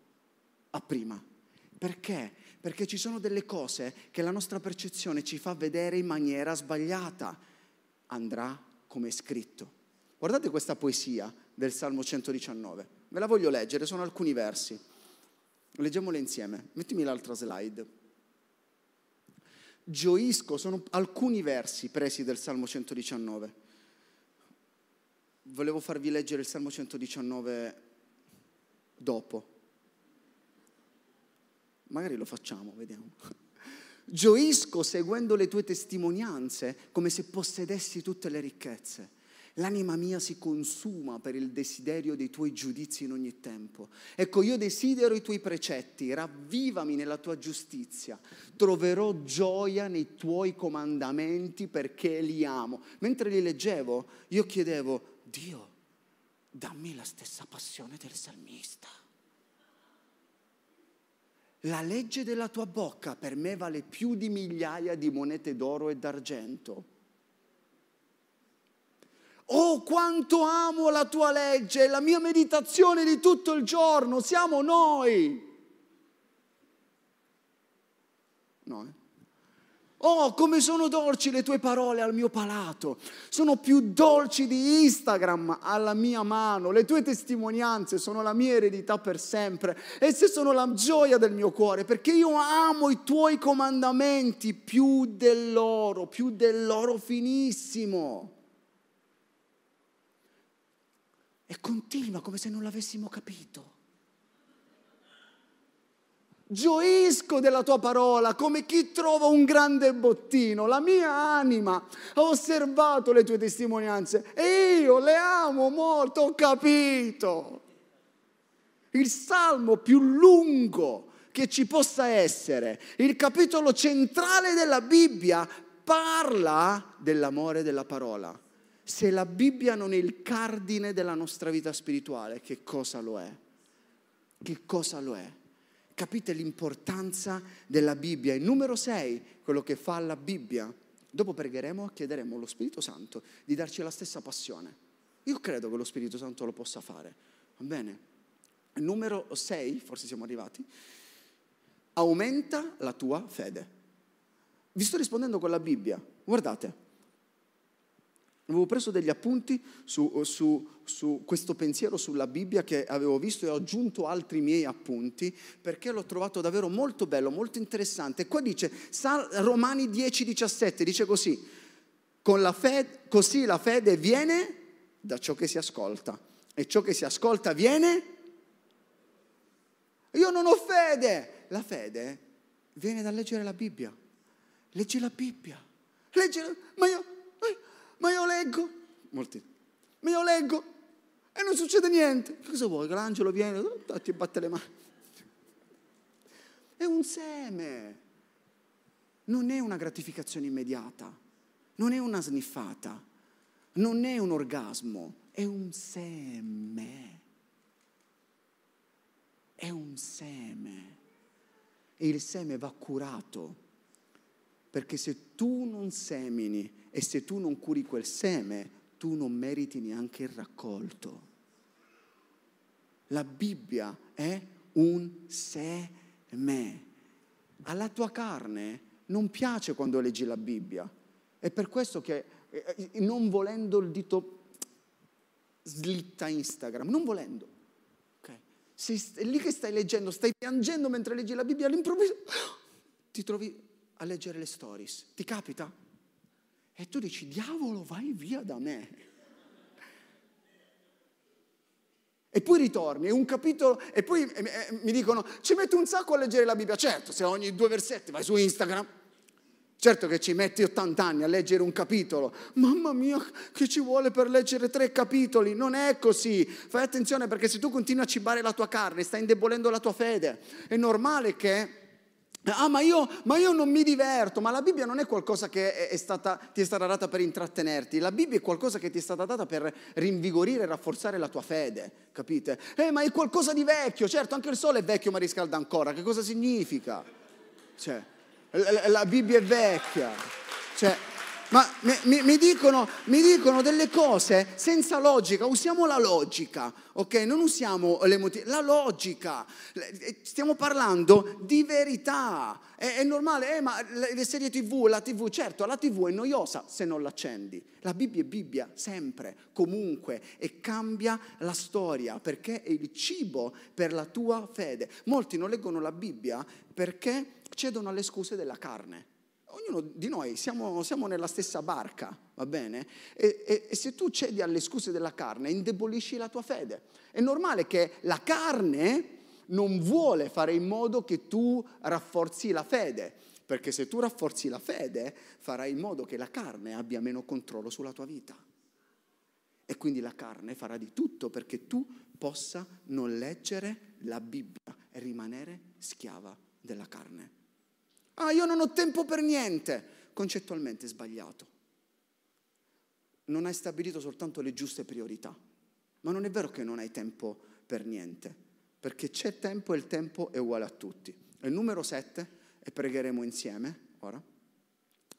a prima. Perché? Perché ci sono delle cose che la nostra percezione ci fa vedere in maniera sbagliata. Andrà come è scritto. Guardate questa poesia del Salmo 119. Ve la voglio leggere, sono alcuni versi. Leggiamole insieme. Mettimi l'altra slide gioisco, sono alcuni versi presi del Salmo 119. Volevo farvi leggere il Salmo 119 dopo. Magari lo facciamo, vediamo. Gioisco seguendo le tue testimonianze come se possedessi tutte le ricchezze. L'anima mia si consuma per il desiderio dei tuoi giudizi in ogni tempo. Ecco, io desidero i tuoi precetti, ravvivami nella tua giustizia. Troverò gioia nei tuoi comandamenti perché li amo. Mentre li leggevo, io chiedevo, Dio, dammi la stessa passione del salmista. La legge della tua bocca per me vale più di migliaia di monete d'oro e d'argento. Oh, quanto amo la tua legge, la mia meditazione di tutto il giorno, siamo noi. No, eh? Oh, come sono dolci le tue parole al mio palato. Sono più dolci di Instagram alla mia mano. Le tue testimonianze sono la mia eredità per sempre. Esse sono la gioia del mio cuore perché io amo i tuoi comandamenti più dell'oro, più dell'oro finissimo. E continua come se non l'avessimo capito. Gioisco della tua parola come chi trova un grande bottino. La mia anima ha osservato le tue testimonianze e io le amo molto, ho capito. Il salmo più lungo che ci possa essere, il capitolo centrale della Bibbia, parla dell'amore della parola se la Bibbia non è il cardine della nostra vita spirituale, che cosa lo è? Che cosa lo è? Capite l'importanza della Bibbia? Il numero 6, quello che fa la Bibbia. Dopo pregheremo e chiederemo allo Spirito Santo di darci la stessa passione. Io credo che lo Spirito Santo lo possa fare. Va bene? Numero 6, forse siamo arrivati, aumenta la tua fede. Vi sto rispondendo con la Bibbia. Guardate, Avevo preso degli appunti su, su, su, questo pensiero sulla Bibbia che avevo visto e ho aggiunto altri miei appunti perché l'ho trovato davvero molto bello, molto interessante. Qua dice, Romani 10, 17, dice così, la fede, così la fede viene da ciò che si ascolta e ciò che si ascolta viene... Io non ho fede! La fede viene da leggere la Bibbia. Leggi la Bibbia. Leggi la... Ma io ma io leggo, molti, ma io leggo e non succede niente. Cosa vuoi? Che l'angelo viene, ti batte le mani. È un seme, non è una gratificazione immediata, non è una sniffata, non è un orgasmo, è un seme. È un seme. E il seme va curato perché se tu non semini e se tu non curi quel seme, tu non meriti neanche il raccolto. La Bibbia è un seme. Alla tua carne non piace quando leggi la Bibbia. È per questo che eh, eh, non volendo il dito slitta Instagram, non volendo. Okay. Sei lì che stai leggendo, stai piangendo mentre leggi la Bibbia, all'improvviso [GASPS] ti trovi a leggere le stories. Ti capita? E tu dici, diavolo, vai via da me. E poi ritorni, è un capitolo, e poi eh, eh, mi dicono, ci metti un sacco a leggere la Bibbia. Certo, se ogni due versetti vai su Instagram, certo che ci metti 80 anni a leggere un capitolo. Mamma mia, che ci vuole per leggere tre capitoli? Non è così. Fai attenzione perché se tu continui a cibare la tua carne, stai indebolendo la tua fede. È normale che Ah, ma io, ma io, non mi diverto, ma la Bibbia non è qualcosa che è stata, ti è stata data per intrattenerti, la Bibbia è qualcosa che ti è stata data per rinvigorire e rafforzare la tua fede, capite? Eh, ma è qualcosa di vecchio, certo, anche il sole è vecchio ma riscalda ancora, che cosa significa? Cioè, la, la Bibbia è vecchia. Cioè, ma mi, mi, dicono, mi, dicono, delle cose senza logica, usiamo la logica, ok? Non usiamo l'emotività, la logica. Stiamo parlando di verità. È, è, normale, eh, ma le serie tv, la tv, certo, la tv è noiosa se non l'accendi. La Bibbia è Bibbia, sempre, comunque, e cambia la storia perché è il cibo per la tua fede. Molti non leggono la Bibbia perché cedono alle scuse della carne ognuno di noi siamo, siamo, nella stessa barca, va bene? E, e, e, se tu cedi alle scuse della carne, indebolisci la tua fede. È normale che la carne non vuole fare in modo che tu rafforzi la fede, perché se tu rafforzi la fede, farai in modo che la carne abbia meno controllo sulla tua vita. E quindi la carne farà di tutto perché tu possa non leggere la Bibbia e rimanere schiava della carne. Ah, io non ho tempo per niente. Concettualmente sbagliato. Non hai stabilito soltanto le giuste priorità. Ma non è vero che non hai tempo per niente, perché c'è tempo e il tempo è uguale a tutti. Il numero 7, e pregheremo insieme ora.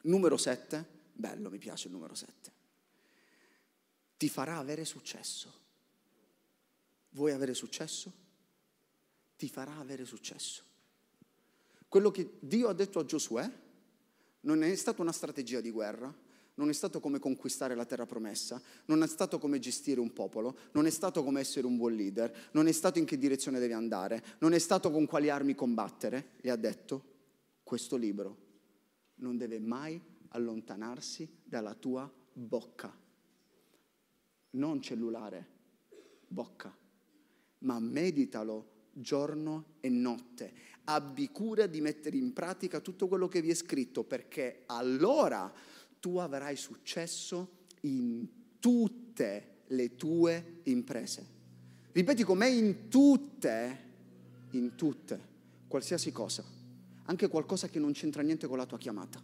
Numero 7, bello, mi piace il numero 7. Ti farà avere successo. Vuoi avere successo? Ti farà avere successo. Quello che Dio ha detto a Giosuè non è stata una strategia di guerra, non è stato come conquistare la terra promessa, non è stato come gestire un popolo, non è stato come essere un buon leader, non è stato in che direzione devi andare, non è stato con quali armi combattere. E ha detto, questo libro non deve mai allontanarsi dalla tua bocca. Non cellulare, bocca, ma meditalo giorno e notte. Abbi cura di mettere in pratica tutto quello che vi è scritto, perché allora tu avrai successo in tutte le tue imprese. Ripeti con me in tutte, in tutte, qualsiasi cosa, anche qualcosa che non c'entra niente con la tua chiamata,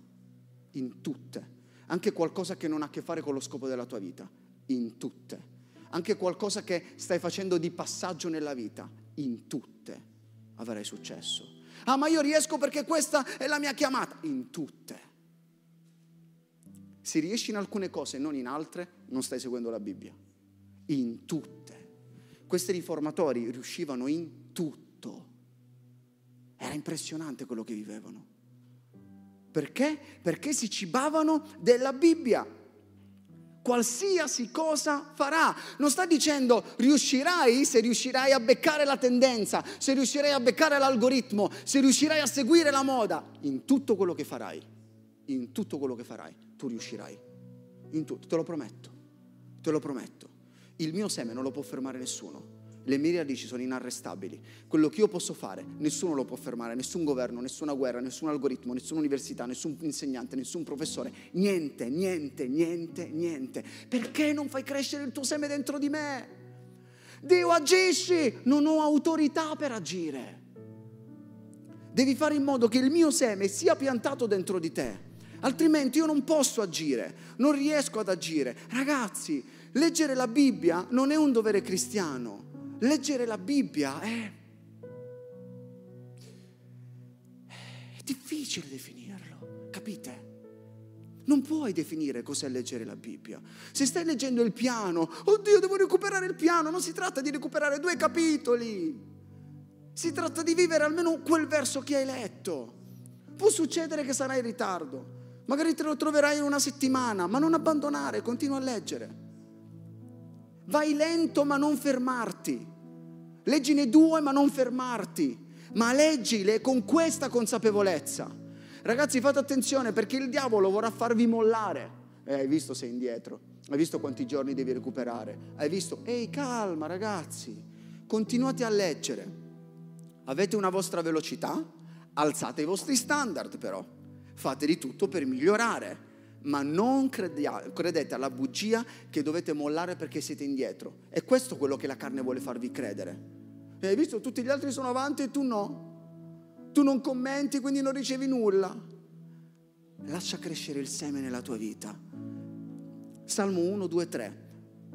in tutte, anche qualcosa che non ha a che fare con lo scopo della tua vita, in tutte, anche qualcosa che stai facendo di passaggio nella vita, in tutte avrai successo. Ah, ma io riesco perché questa è la mia chiamata. In tutte. Se riesci in alcune cose e non in altre, non stai seguendo la Bibbia. In tutte. Questi riformatori riuscivano in tutto. Era impressionante quello che vivevano. Perché? Perché si cibavano della Bibbia qualsiasi cosa farà. Non sta dicendo riuscirai se riuscirai a beccare la tendenza, se riuscirai a beccare l'algoritmo, se riuscirai a seguire la moda. In tutto quello che farai, in tutto quello che farai, tu riuscirai. In tutto, te lo prometto, te lo prometto. Il mio seme non lo può fermare nessuno le mie radici sono inarrestabili. Quello che io posso fare, nessuno lo può fermare, nessun governo, nessuna guerra, nessun algoritmo, nessuna università, nessun insegnante, nessun professore, niente, niente, niente, niente. Perché non fai crescere il tuo seme dentro di me? Dio agisci, non ho autorità per agire. Devi fare in modo che il mio seme sia piantato dentro di te, altrimenti io non posso agire, non riesco ad agire. Ragazzi, leggere la Bibbia non è un dovere cristiano leggere la Bibbia è, è difficile definirlo, capite? Non puoi definire cos'è leggere la Bibbia. Se stai leggendo il piano, oddio, devo recuperare il piano, non si tratta di recuperare due capitoli. Si tratta di vivere almeno quel verso che hai letto. Può succedere che sarai in ritardo, magari te lo troverai in una settimana, ma non abbandonare, continua a leggere. Vai lento ma non fermarti. Leggine due ma non fermarti. Ma leggile con questa consapevolezza. Ragazzi fate attenzione perché il diavolo vorrà farvi mollare. Eh, hai visto sei indietro. Hai visto quanti giorni devi recuperare. Hai visto? Ehi calma ragazzi. Continuate a leggere. Avete una vostra velocità? Alzate i vostri standard però. Fate di tutto per migliorare ma non credete alla bugia che dovete mollare perché siete indietro. È questo quello che la carne vuole farvi credere. Hai visto, tutti gli altri sono avanti e tu no. Tu non commenti, quindi non ricevi nulla. Lascia crescere il seme nella tua vita. Salmo 1, 2, 3.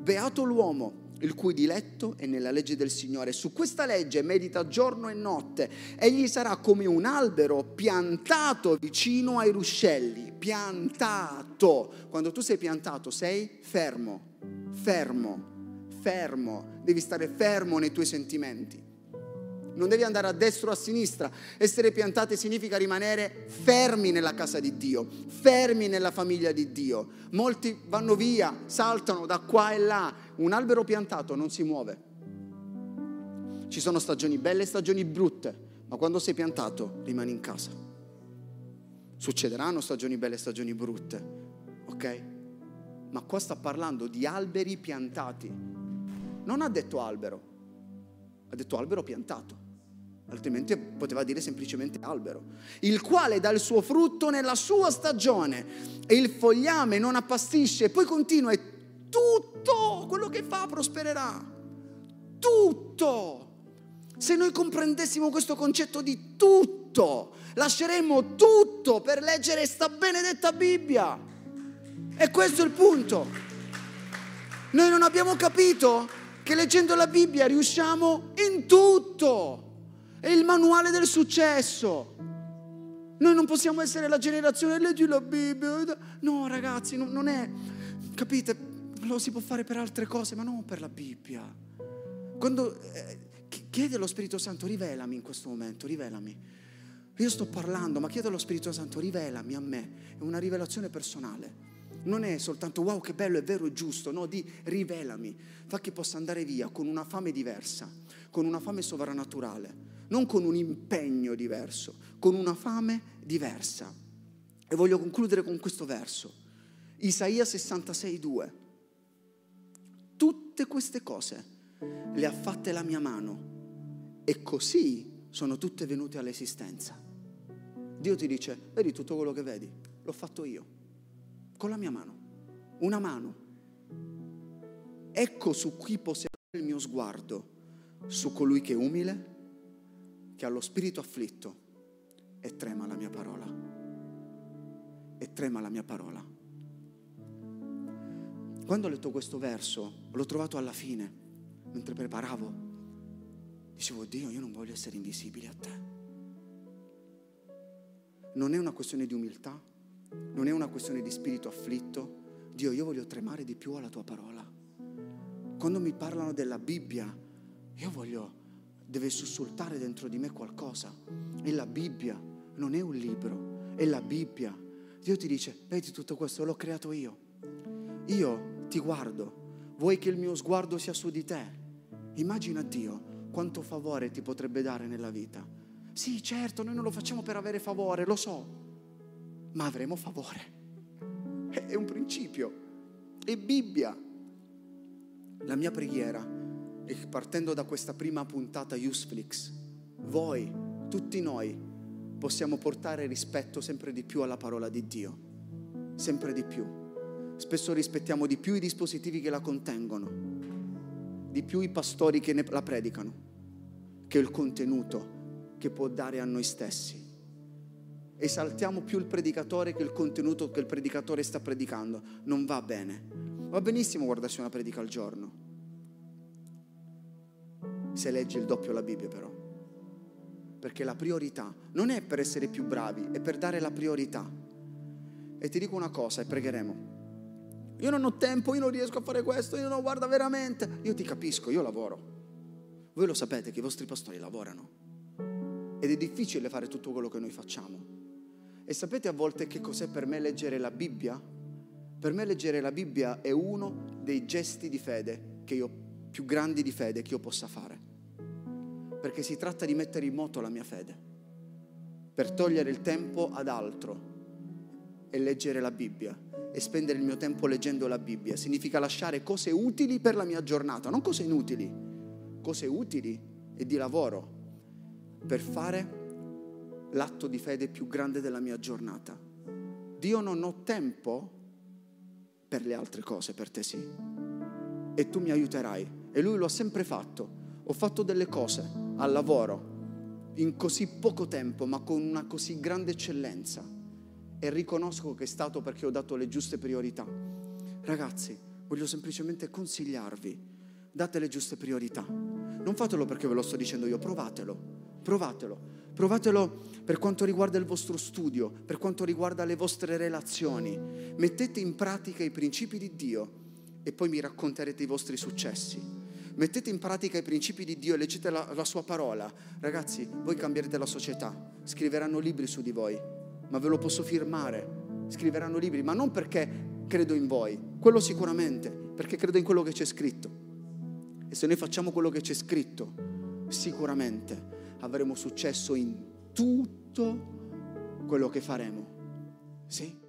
Beato l'uomo il cui diletto è nella legge del Signore. Su questa legge medita giorno e notte. Egli sarà come un albero piantato vicino ai ruscelli. Piantato. Quando tu sei piantato sei fermo, fermo, fermo. Devi stare fermo nei tuoi sentimenti non devi andare a destra o a sinistra. Essere piantati significa rimanere fermi nella casa di Dio, fermi nella famiglia di Dio. Molti vanno via, saltano da qua e là. Un albero piantato non si muove. Ci sono stagioni belle e stagioni brutte, ma quando sei piantato rimani in casa. Succederanno stagioni belle e stagioni brutte, ok? Ma qua sta parlando di alberi piantati. Non ha detto albero, ha detto albero piantato altrimenti poteva dire semplicemente albero, il quale dà il suo frutto nella sua stagione e il fogliame non appastisce, poi continua e tutto quello che fa prospererà. Tutto. Se noi comprendessimo questo concetto di tutto, lasceremmo tutto per leggere sta benedetta Bibbia. E questo è il punto. Noi non abbiamo capito che leggendo la Bibbia riusciamo in tutto. È il manuale del successo. Noi non possiamo essere la generazione leggi la Bibbia. No, ragazzi, non, non è. Capite? Lo si può fare per altre cose, ma non per la Bibbia. Quando eh, chiede allo Spirito Santo, rivelami in questo momento, rivelami. Io sto parlando, ma chiedo allo Spirito Santo, rivelami a me. È una rivelazione personale. Non è soltanto wow che bello, è vero, è giusto, no, di rivelami, fa che possa andare via con una fame diversa, con una fame sovrannaturale, non con un impegno diverso, con una fame diversa. E voglio concludere con questo verso. Isaia 66, 2. Tutte queste cose le ha fatte la mia mano e così sono tutte venute all'esistenza. Dio ti dice, vedi tutto quello che vedi, l'ho fatto io, con la mia mano, una mano. Ecco su cui poserò il mio sguardo, su colui che è umile che allo spirito afflitto e trema la mia parola. E trema la mia parola. Quando ho letto questo verso, l'ho trovato alla fine, mentre preparavo, dicevo, Dio, io non voglio essere invisibile a te. Non è una questione di umiltà, non è una questione di spirito afflitto. Dio, io voglio tremare di più alla tua parola. Quando mi parlano della Bibbia, io voglio deve sussultare dentro di me qualcosa. E la Bibbia non è un libro, è la Bibbia. Dio ti dice, vedi tutto questo, l'ho creato io. Io ti guardo, vuoi che il mio sguardo sia su di te? Immagina Dio quanto favore ti potrebbe dare nella vita. Sì, certo, noi non lo facciamo per avere favore, lo so, ma avremo favore. È un principio, è Bibbia. La mia preghiera e partendo da questa prima puntata Useflix, voi, tutti noi, possiamo portare rispetto sempre di più alla parola di Dio, sempre di più. Spesso rispettiamo di più i dispositivi che la contengono, di più i pastori che la predicano, che il contenuto che può dare a noi stessi. Esaltiamo più il predicatore che il contenuto che il predicatore sta predicando. Non va bene. Va benissimo guardarsi una predica al giorno se leggi il doppio la Bibbia però. Perché la priorità non è per essere più bravi, è per dare la priorità. E ti dico una cosa e pregheremo. Io non ho tempo, io non riesco a fare questo, io non guarda veramente. Io ti capisco, io lavoro. Voi lo sapete che i vostri pastori lavorano. Ed è difficile fare tutto quello che noi facciamo. E sapete a volte che cos'è per me leggere la Bibbia? Per me leggere la Bibbia è uno dei gesti di fede io, più grandi di fede che io possa fare perché si tratta di mettere in moto la mia fede, per togliere il tempo ad altro e leggere la Bibbia e spendere il mio tempo leggendo la Bibbia. Significa lasciare cose utili per la mia giornata, non cose inutili, cose utili e di lavoro per fare l'atto di fede più grande della mia giornata. Dio non ho tempo per le altre cose, per te sì. E tu mi aiuterai. E lui lo ha sempre fatto. Ho fatto delle cose al lavoro in così poco tempo, ma con una così grande eccellenza. E riconosco che è stato perché ho dato le giuste priorità. Ragazzi, voglio semplicemente consigliarvi, date le giuste priorità. Non fatelo perché ve lo sto dicendo io, provatelo, provatelo. Provatelo per quanto riguarda il vostro studio, per quanto riguarda le vostre relazioni. Mettete in pratica i principi di Dio e poi mi racconterete i vostri successi. Mettete in pratica i principi di Dio e leggete la, la sua parola. Ragazzi, voi cambierete la società, scriveranno libri su di voi, ma ve lo posso firmare. Scriveranno libri, ma non perché credo in voi, quello sicuramente, perché credo in quello che c'è scritto. E se noi facciamo quello che c'è scritto, sicuramente avremo successo in tutto quello che faremo. Sì?